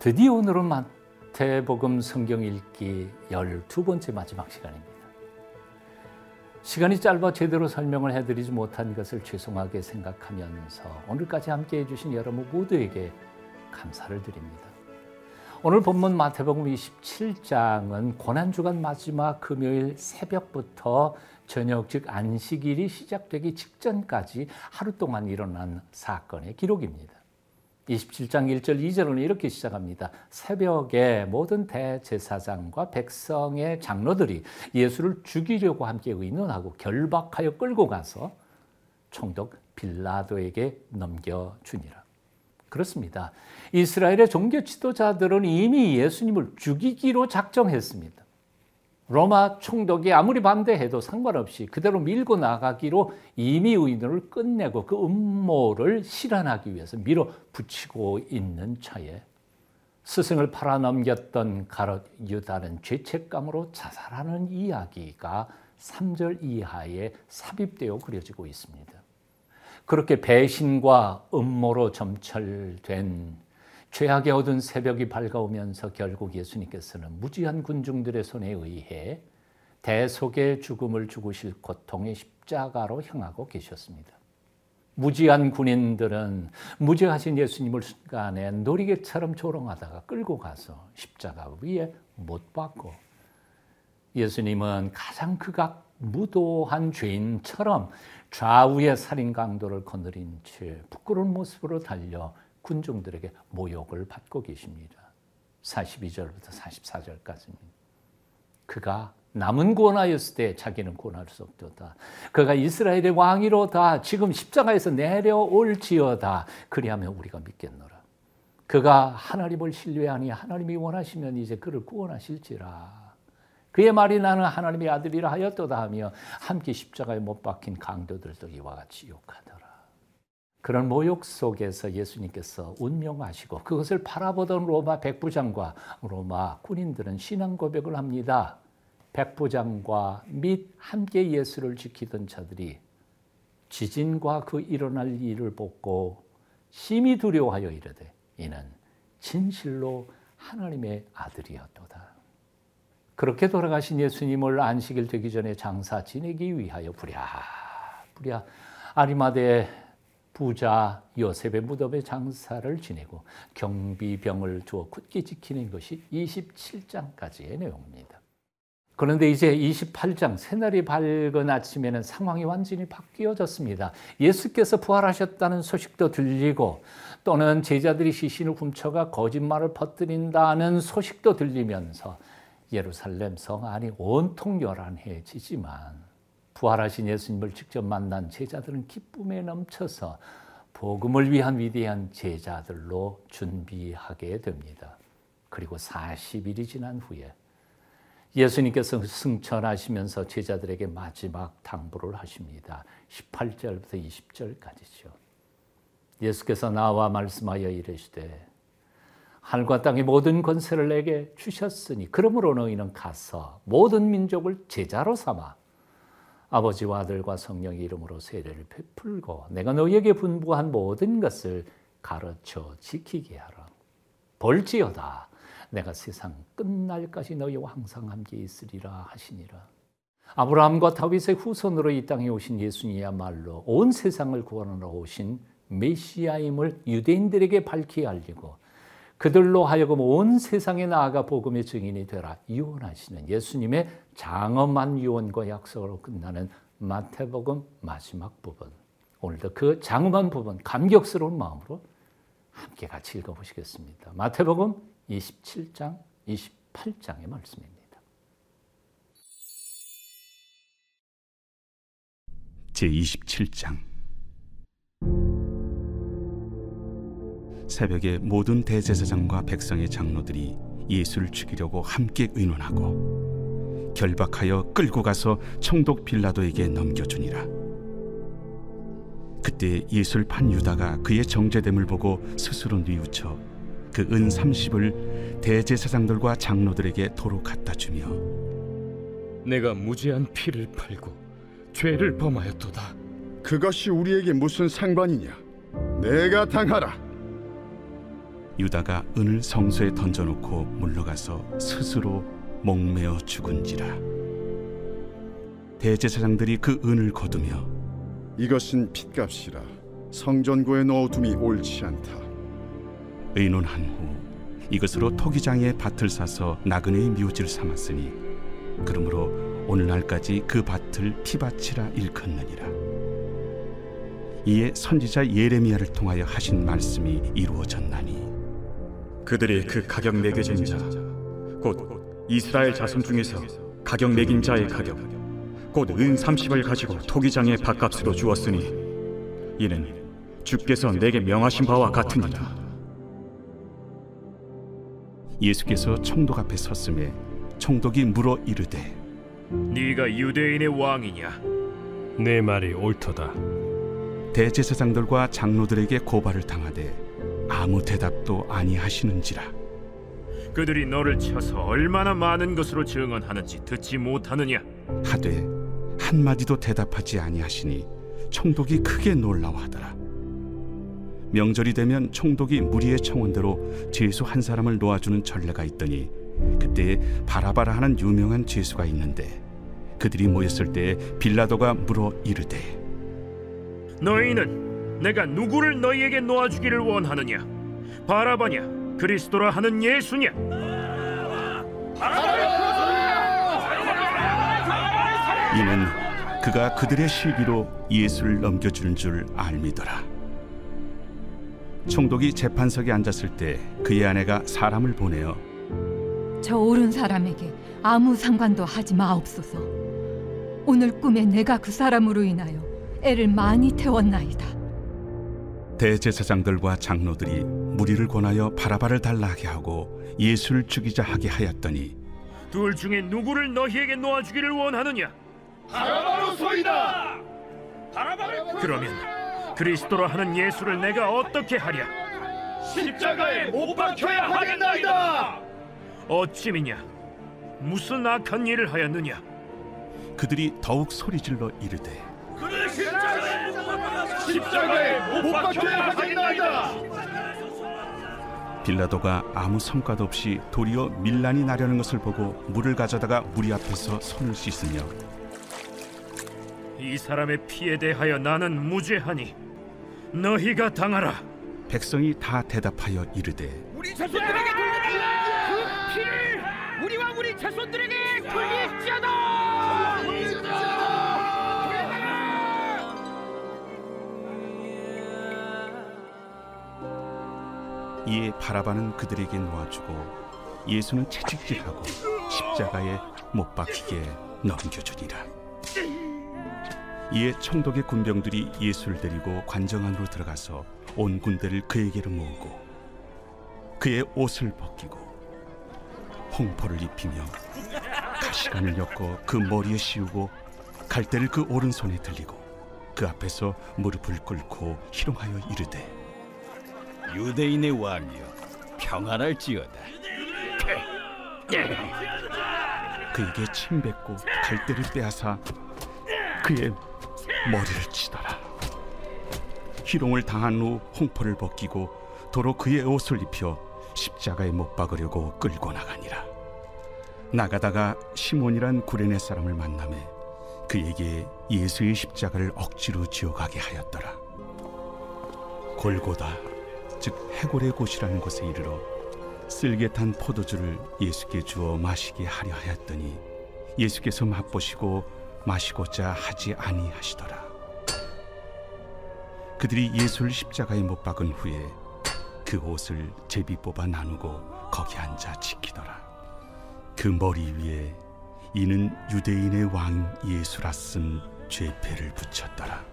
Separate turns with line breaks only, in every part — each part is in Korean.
드디어 오늘은 마태복음 성경 읽기 열두 번째 마지막 시간입니다. 시간이 짧아 제대로 설명을 해드리지 못한 것을 죄송하게 생각하면서 오늘까지 함께 해주신 여러분 모두에게 감사를 드립니다. 오늘 본문 마태복음 27장은 고난주간 마지막 금요일 새벽부터 저녁 즉 안식일이 시작되기 직전까지 하루 동안 일어난 사건의 기록입니다. 27장 1절 2절은 이렇게 시작합니다. 새벽에 모든 대제사장과 백성의 장로들이 예수를 죽이려고 함께 의논하고 결박하여 끌고 가서 총독 빌라도에게 넘겨주니라. 그렇습니다. 이스라엘의 종교 지도자들은 이미 예수님을 죽이기로 작정했습니다. 로마 총독이 아무리 반대해도 상관없이 그대로 밀고 나가기로 이미 의논을 끝내고 그 음모를 실현하기 위해서 밀어붙이고 있는 차에 스승을 팔아넘겼던 가롯 유다는 죄책감으로 자살하는 이야기가 3절 이하에 삽입되어 그려지고 있습니다. 그렇게 배신과 음모로 점철된 죄악에 얻은 새벽이 밝아오면서 결국 예수님께서는 무지한 군중들의 손에 의해 대속의 죽음을 죽으실 고통의 십자가로 향하고 계셨습니다. 무지한 군인들은 무죄하신 예수님을 순간에 놀이개처럼 조롱하다가 끌고 가서 십자가 위에 못 박고 예수님은 가장 극악 무도한 죄인처럼 좌우의 살인 강도를 거느린 채 부끄러운 모습으로 달려 군중들에게 모욕을 받고 계십니다. 42절부터 44절까지입니다. 그가 남은 구원하였을 때 자기는 구원할 수 없도다. 그가 이스라엘의 왕이로다. 지금 십자가에서 내려올지어다. 그리하면 우리가 믿겠노라. 그가 하나님을 신뢰하니 하나님이 원하시면 이제 그를 구원하실지라. 그의 말이 나는 하나님의 아들이라 하였도다 하며 함께 십자가에 못 박힌 강도들도 이와 같이 욕하더라. 그런 모욕 속에서 예수님께서 운명하시고 그것을 바라보던 로마 백부장과 로마 군인들은 신앙 고백을 합니다. 백부장과 및 함께 예수를 지키던 자들이 지진과 그 일어날 일을 보고 심히 두려워하여 이르되 이는 진실로 하나님의 아들이었도다. 그렇게 돌아가신 예수님을 안식일 되기 전에 장사 지내기 위하여 부랴 부랴 아리마대 부자 요셉의 무덤에 장사를 지내고 경비병을 두어 굳게 지키는 것이 27장까지의 내용입니다. 그런데 이제 28장 새날이 밝은 아침에는 상황이 완전히 바뀌어졌습니다. 예수께서 부활하셨다는 소식도 들리고 또는 제자들이 시신을 훔쳐가 거짓말을 퍼뜨린다는 소식도 들리면서 예루살렘 성 안이 온통 요란해지지만 부활하신 예수님을 직접 만난 제자들은 기쁨에 넘쳐서 복음을 위한 위대한 제자들로 준비하게 됩니다. 그리고 40일이 지난 후에 예수님께서 승천하시면서 제자들에게 마지막 당부를 하십니다. 18절부터 20절까지죠. 예수께서 나와 말씀하여 이르시되 하늘과 땅의 모든 권세를 내게 주셨으니 그러므로 너희는 가서 모든 민족을 제자로 삼아 아버지와 아들과 성령의 이름으로 세례를 베풀고 내가 너희에게 분부한 모든 것을 가르쳐 지키게 하라. 볼지어다. 내가 세상 끝날까지 너희와 항상 함께 있으리라 하시니라. 아브라함과 다윗의 후손으로 이 땅에 오신 예수님이야말로 온 세상을 구원하러 오신 메시아임을 유대인들에게 밝히 알리고 그들로 하여금 온 세상에 나아가 복음의 증인이 되라 유언하시는 예수님의 장엄한 유언과 약속으로 끝나는 마태복음 마지막 부분. 오늘도 그 장엄한 부분 감격스러운 마음으로 함께 같이 읽어보시겠습니다. 마태복음 27장, 28장의 말씀입니다.
제 27장 새벽에 모든 대제사장과 백성의 장로들이 예수를 죽이려고 함께 의논하고 결박하여 끌고 가서 총독 빌라도에게 넘겨주니라. 그때 예수를 판 유다가 그의 정죄됨을 보고 스스로 뉘우쳐 그 은 30을 대제사장들과 장로들에게 도로 갖다 주며
내가 무죄한 피를 팔고 죄를 범하였도다.
그것이 우리에게 무슨 상관이냐? 내가 당하라.
유다가 은을 성소에 던져놓고 물러가서 스스로 목매어 죽은지라. 대제사장들이 그 은을 거두며
이것은 핏값이라. 성전고에 넣어둠이 옳지 않다.
의논한 후 이것으로 토기장에 밭을 사서 나그네의 묘지를 삼았으니 그러므로 오늘날까지 그 밭을 피밭이라 일컫느니라. 이에 선지자 예레미야를 통하여 하신 말씀이 이루어졌나니
그들이 그 가격 매겨진 자, 곧 이스라엘 자손 중에서 가격 매긴 자의 가격, 곧 은 30을 가지고 토기장의 밥값으로 주었으니 이는 주께서 내게 명하신 바와 같으니라.
예수께서 총독 앞에 섰음에 총독이 물어 이르되
네가 유대인의 왕이냐?
내 말이 옳도다.
대제사장들과 장로들에게 고발을 당하되 아무 대답도 아니하시는지라
그들이 너를 쳐서 얼마나 많은 것으로 증언하는지 듣지 못하느냐?
하되 한 마디도 대답하지 아니하시니 총독이 크게 놀라워하더라 명절이 되면 총독이 무리의 청원대로 죄수 한 사람을 놓아주는 전례가 있더니 그때 바라바라 하는 유명한 죄수가 있는데 그들이 모였을 때 빌라도가 물어 이르되
너희는 내가 누구를 너희에게 놓아주기를 원하느냐? 바라바냐? 그리스도라 하는 예수냐?
이는 그가 그들의 시기로 예수를 넘겨주는 줄 알미더라. 총독이 재판석에 앉았을 때 그의 아내가 사람을 보내어
저 옳은 사람에게 아무 상관도 하지 마옵소서. 오늘 꿈에 내가 그 사람으로 인하여 애를 많이 태웠나이다.
대제사장들과 장로들이 무리를 권하여 바라바를 달라하게 하고 예수를 죽이자 하게 하였더니
둘 중에 누구를 너희에게 놓아주기를 원하느냐? 바라바로 소이다. 그러면 그리스도라 하는 예수를 내가 어떻게 하랴? 십자가에 못 박혀야 하겠나이다. 어찌미냐? 무슨 악한 일을 하였느냐?
그들이 더욱 소리질러 이르되
십자가에 못 박혀야 하겠나이다.
빌라도가 아무 성과도 없이 도리어 밀란이 나려는 것을 보고 물을 가져다가 무리 앞에서 손을 씻으며
이 사람의 피에 대하여 나는 무죄하니 너희가 당하라.
백성이 다 대답하여 이르되
우리 자손들에게 돌려달라! 그 피를 우리와 우리 자손들에게 돌릴지어다!
이에 바라바는 그들에게 놓아주고 예수는 채찍질하고 십자가에 못 박히게 넘겨주니라. 이에 총독의 군병들이 예수를 데리고 관정 안으로 들어가서 온 군대를 그에게로 모으고 그의 옷을 벗기고 홍포를 입히며 가시관을 엮어 그 머리에 씌우고 갈대를 그 오른손에 들리고 그 앞에서 무릎을 꿇고 희롱하여 이르되
유대인의 왕이여 평안할지어다
그에게 침 뱉고 갈대를 빼앗아 그의 머리를 치더라. 희롱을 당한 후 홍포를 벗기고 도로 그의 옷을 입혀 십자가에 못 박으려고 끌고 나가니라. 나가다가 시몬이란 구레네 사람을 만남에 그에게 예수의 십자가를 억지로 지어가게 하였더라. 골고다 즉 해골의 곳이라는 곳에 이르러 쓸개 탄 포도주를 예수께 주어 마시게 하려 하였더니 예수께서 맛보시고 마시고자 하지 아니하시더라. 그들이 예수를 십자가에 못 박은 후에 그 옷을 제비 뽑아 나누고 거기 앉아 지키더라. 그 머리 위에 이는 유대인의 왕 예수라 쓴 죄패를 붙였더라.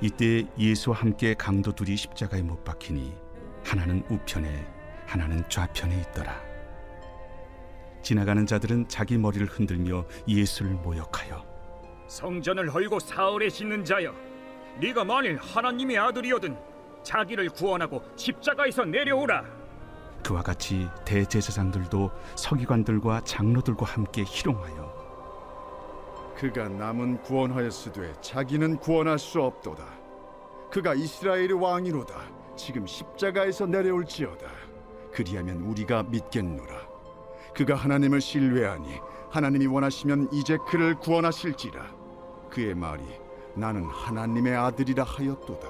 이때 예수와 함께 강도 둘이 십자가에 못 박히니 하나는 우편에 하나는 좌편에 있더라. 지나가는 자들은 자기 머리를 흔들며 예수를 모욕하여
성전을 헐고 사흘에 짓는 자여, 네가 만일 하나님의 아들이거든 자기를 구원하고 십자가에서 내려오라.
그와 같이 대제사장들도 서기관들과 장로들과 함께 희롱하여
그가 남은 구원하였으되 자기는 구원할 수 없도다. 그가 이스라엘의 왕이로다. 지금 십자가에서 내려올지어다. 그리하면 우리가 믿겠노라. 그가 하나님을 신뢰하니 하나님이 원하시면 이제 그를 구원하실지라. 그의 말이 나는 하나님의 아들이라 하였도다.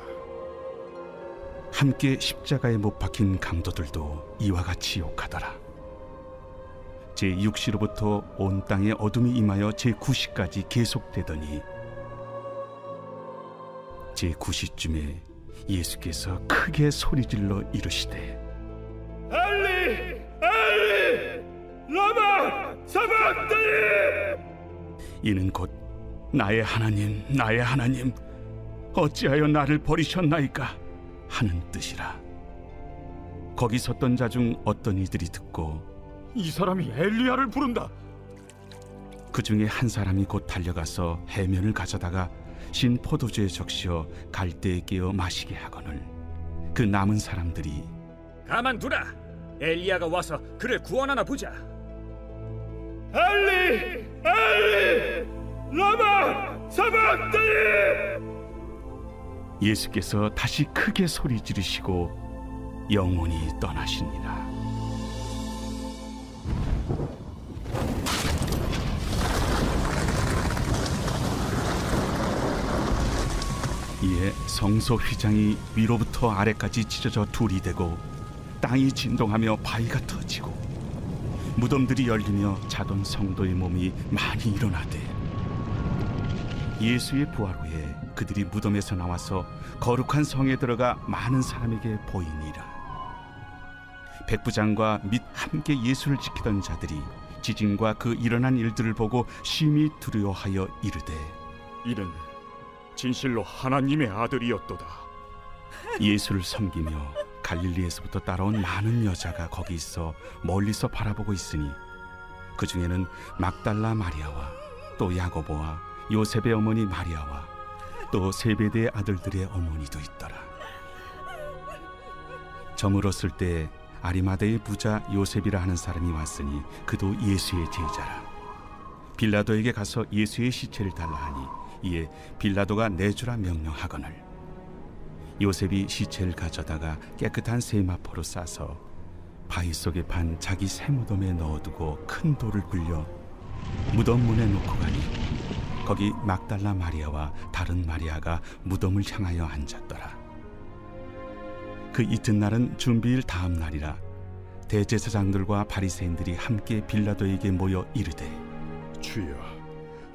함께 십자가에 못 박힌 강도들도 이와 같이 욕하더라. 제 6시로부터 온 땅에 어둠이 임하여 제 9시까지 계속되더니 제 9시쯤에 예수께서 크게 소리질러 이르시되
엘리 엘리 라마 사박다니
이는 곧 나의 하나님 나의 하나님 어찌하여 나를 버리셨나이까 하는 뜻이라. 거기 섰던 자 중 어떤 이들이 듣고
이 사람이 엘리야를 부른다.
그 중에 한 사람이 곧 달려가서 해면을 가져다가 신 포도주에 적시어 갈대에 끼어 마시게 하거늘. 그 남은 사람들이
가만두라. 엘리야가 와서 그를 구원하나 보자.
엘리! 엘리! 라마! 사박다니
예수께서 다시 크게 소리 지르시고 영원히 떠나시니라 이에 성소 휘장이 위로부터 아래까지 찢어져 둘이 되고 땅이 진동하며 바위가 터지고 무덤들이 열리며 자던 성도의 몸이 많이 일어나되 예수의 부활 후에 그들이 무덤에서 나와서 거룩한 성에 들어가 많은 사람에게 보이니라. 백부장과 및 함께 예수를 지키던 자들이 지진과 그 일어난 일들을 보고 심히 두려워하여 이르되
이는 진실로 하나님의 아들이었도다.
예수를 섬기며 갈릴리에서부터 따라온 많은 여자가 거기 있어 멀리서 바라보고 있으니 그 중에는 막달라 마리아와 또 야고보와 요셉의 어머니 마리아와 또 세베대의 아들들의 어머니도 있더라. 저물었을 때 아리마대의 부자 요셉이라 하는 사람이 왔으니 그도 예수의 제자라. 빌라도에게 가서 예수의 시체를 달라 하니 이에 빌라도가 내주라 명령하거늘 요셉이 시체를 가져다가 깨끗한 세마포로 싸서 바위 속에 판 자기 새 무덤에 넣어두고 큰 돌을 굴려 무덤 문에 놓고 가니 거기 막달라 마리아와 다른 마리아가 무덤을 향하여 앉았더라. 그 이튿날은 준비일 다음 날이라 대제사장들과 바리새인들이 함께 빌라도에게 모여 이르되
주여,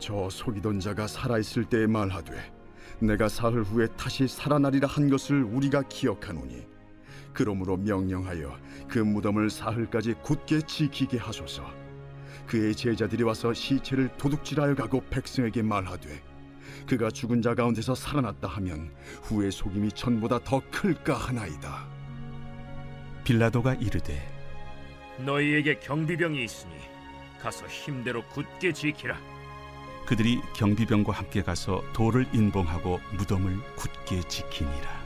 저 속이던 자가 살아 있을 때에 말하되 내가 사흘 후에 다시 살아나리라 한 것을 우리가 기억하노니 그러므로 명령하여 그 무덤을 사흘까지 굳게 지키게 하소서. 그의 제자들이 와서 시체를 도둑질하여 가고 백성에게 말하되 그가 죽은 자 가운데서 살아났다 하면 후의 속임이 전보다 더 클까 하나이다.
빌라도가 이르되
너희에게 경비병이 있으니 가서 힘대로 굳게 지키라
그들이 경비병과 함께 가서 돌을 인봉하고 무덤을 굳게 지키니라.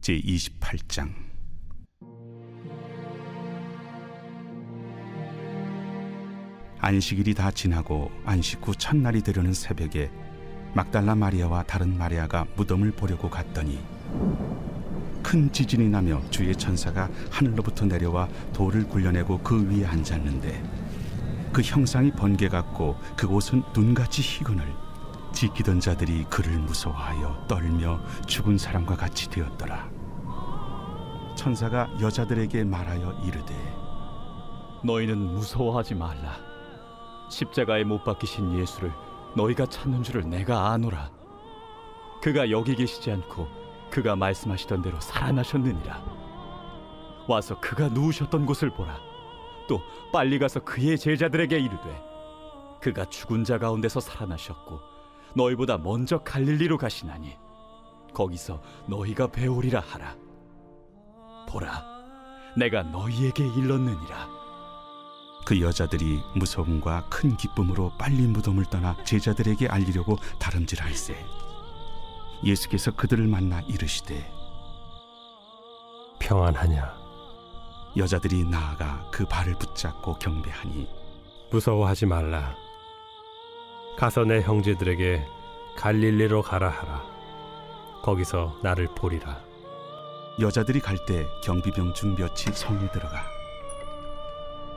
제 28장 안식일이 다 지나고 안식 후 첫날이 되려는 새벽에 막달라 마리아와 다른 마리아가 무덤을 보려고 갔더니 큰 지진이 나며 주의 천사가 하늘로부터 내려와 돌을 굴려내고 그 위에 앉았는데 그 형상이 번개 같고 그 옷은 눈같이 희건을 지키던 자들이 그를 무서워하여 떨며 죽은 사람과 같이 되었더라 천사가 여자들에게 말하여 이르되
너희는 무서워하지 말라. 십자가에 못 박히신 예수를 너희가 찾는 줄을 내가 아노라. 그가 여기 계시지 않고 그가 말씀하시던 대로 살아나셨느니라. 와서 그가 누우셨던 곳을 보라. 또 빨리 가서 그의 제자들에게 이르되 그가 죽은 자 가운데서 살아나셨고 너희보다 먼저 갈릴리로 가시나니 거기서 너희가 배우리라 하라. 보라, 내가 너희에게 일렀느니라.
그 여자들이 무서움과 큰 기쁨으로 빨리 무덤을 떠나 제자들에게 알리려고 다름질할세 예수께서 그들을 만나 이르시되
평안하냐
여자들이 나아가 그 발을 붙잡고 경배하니
무서워하지 말라 가서 내 형제들에게 갈릴리로 가라 하라. 거기서 나를 보리라.
여자들이 갈 때 경비병 중 몇이 성에 들어가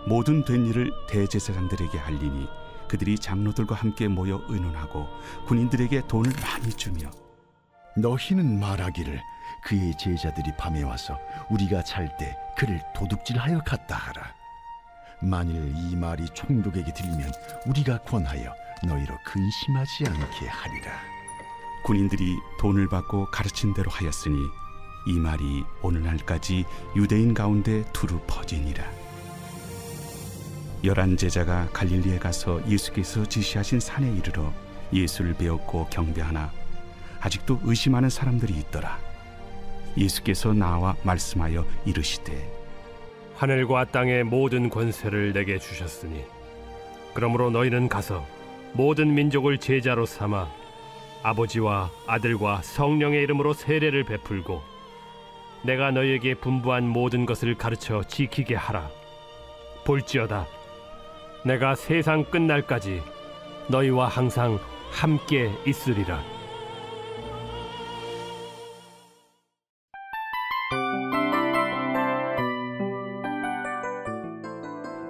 모든 된 일을 대제사장들에게 알리니 그들이 장로들과 함께 모여 의논하고 군인들에게 돈을 많이 주며
너희는 말하기를 그의 제자들이 밤에 와서 우리가 잘 때 그를 도둑질하여 갔다 하라. 만일 이 말이 총독에게 들리면 우리가 권하여 너희로 근심하지 않게 하리라.
군인들이 돈을 받고 가르친 대로 하였으니 이 말이 오늘날까지 유대인 가운데 두루 퍼지니라. 열한 제자가 갈릴리에 가서 예수께서 지시하신 산에 이르러 예수를 배웠고 경배하나 아직도 의심하는 사람들이 있더라. 예수께서 나와 말씀하여 이르시되
하늘과 땅의 모든 권세를 내게 주셨으니 그러므로 너희는 가서 모든 민족을 제자로 삼아 아버지와 아들과 성령의 이름으로 세례를 베풀고 내가 너희에게 분부한 모든 것을 가르쳐 지키게 하라. 볼지어다. 내가 세상 끝날까지 너희와 항상 함께 있으리라.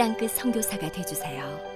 땅끝 선교사가 되주세요.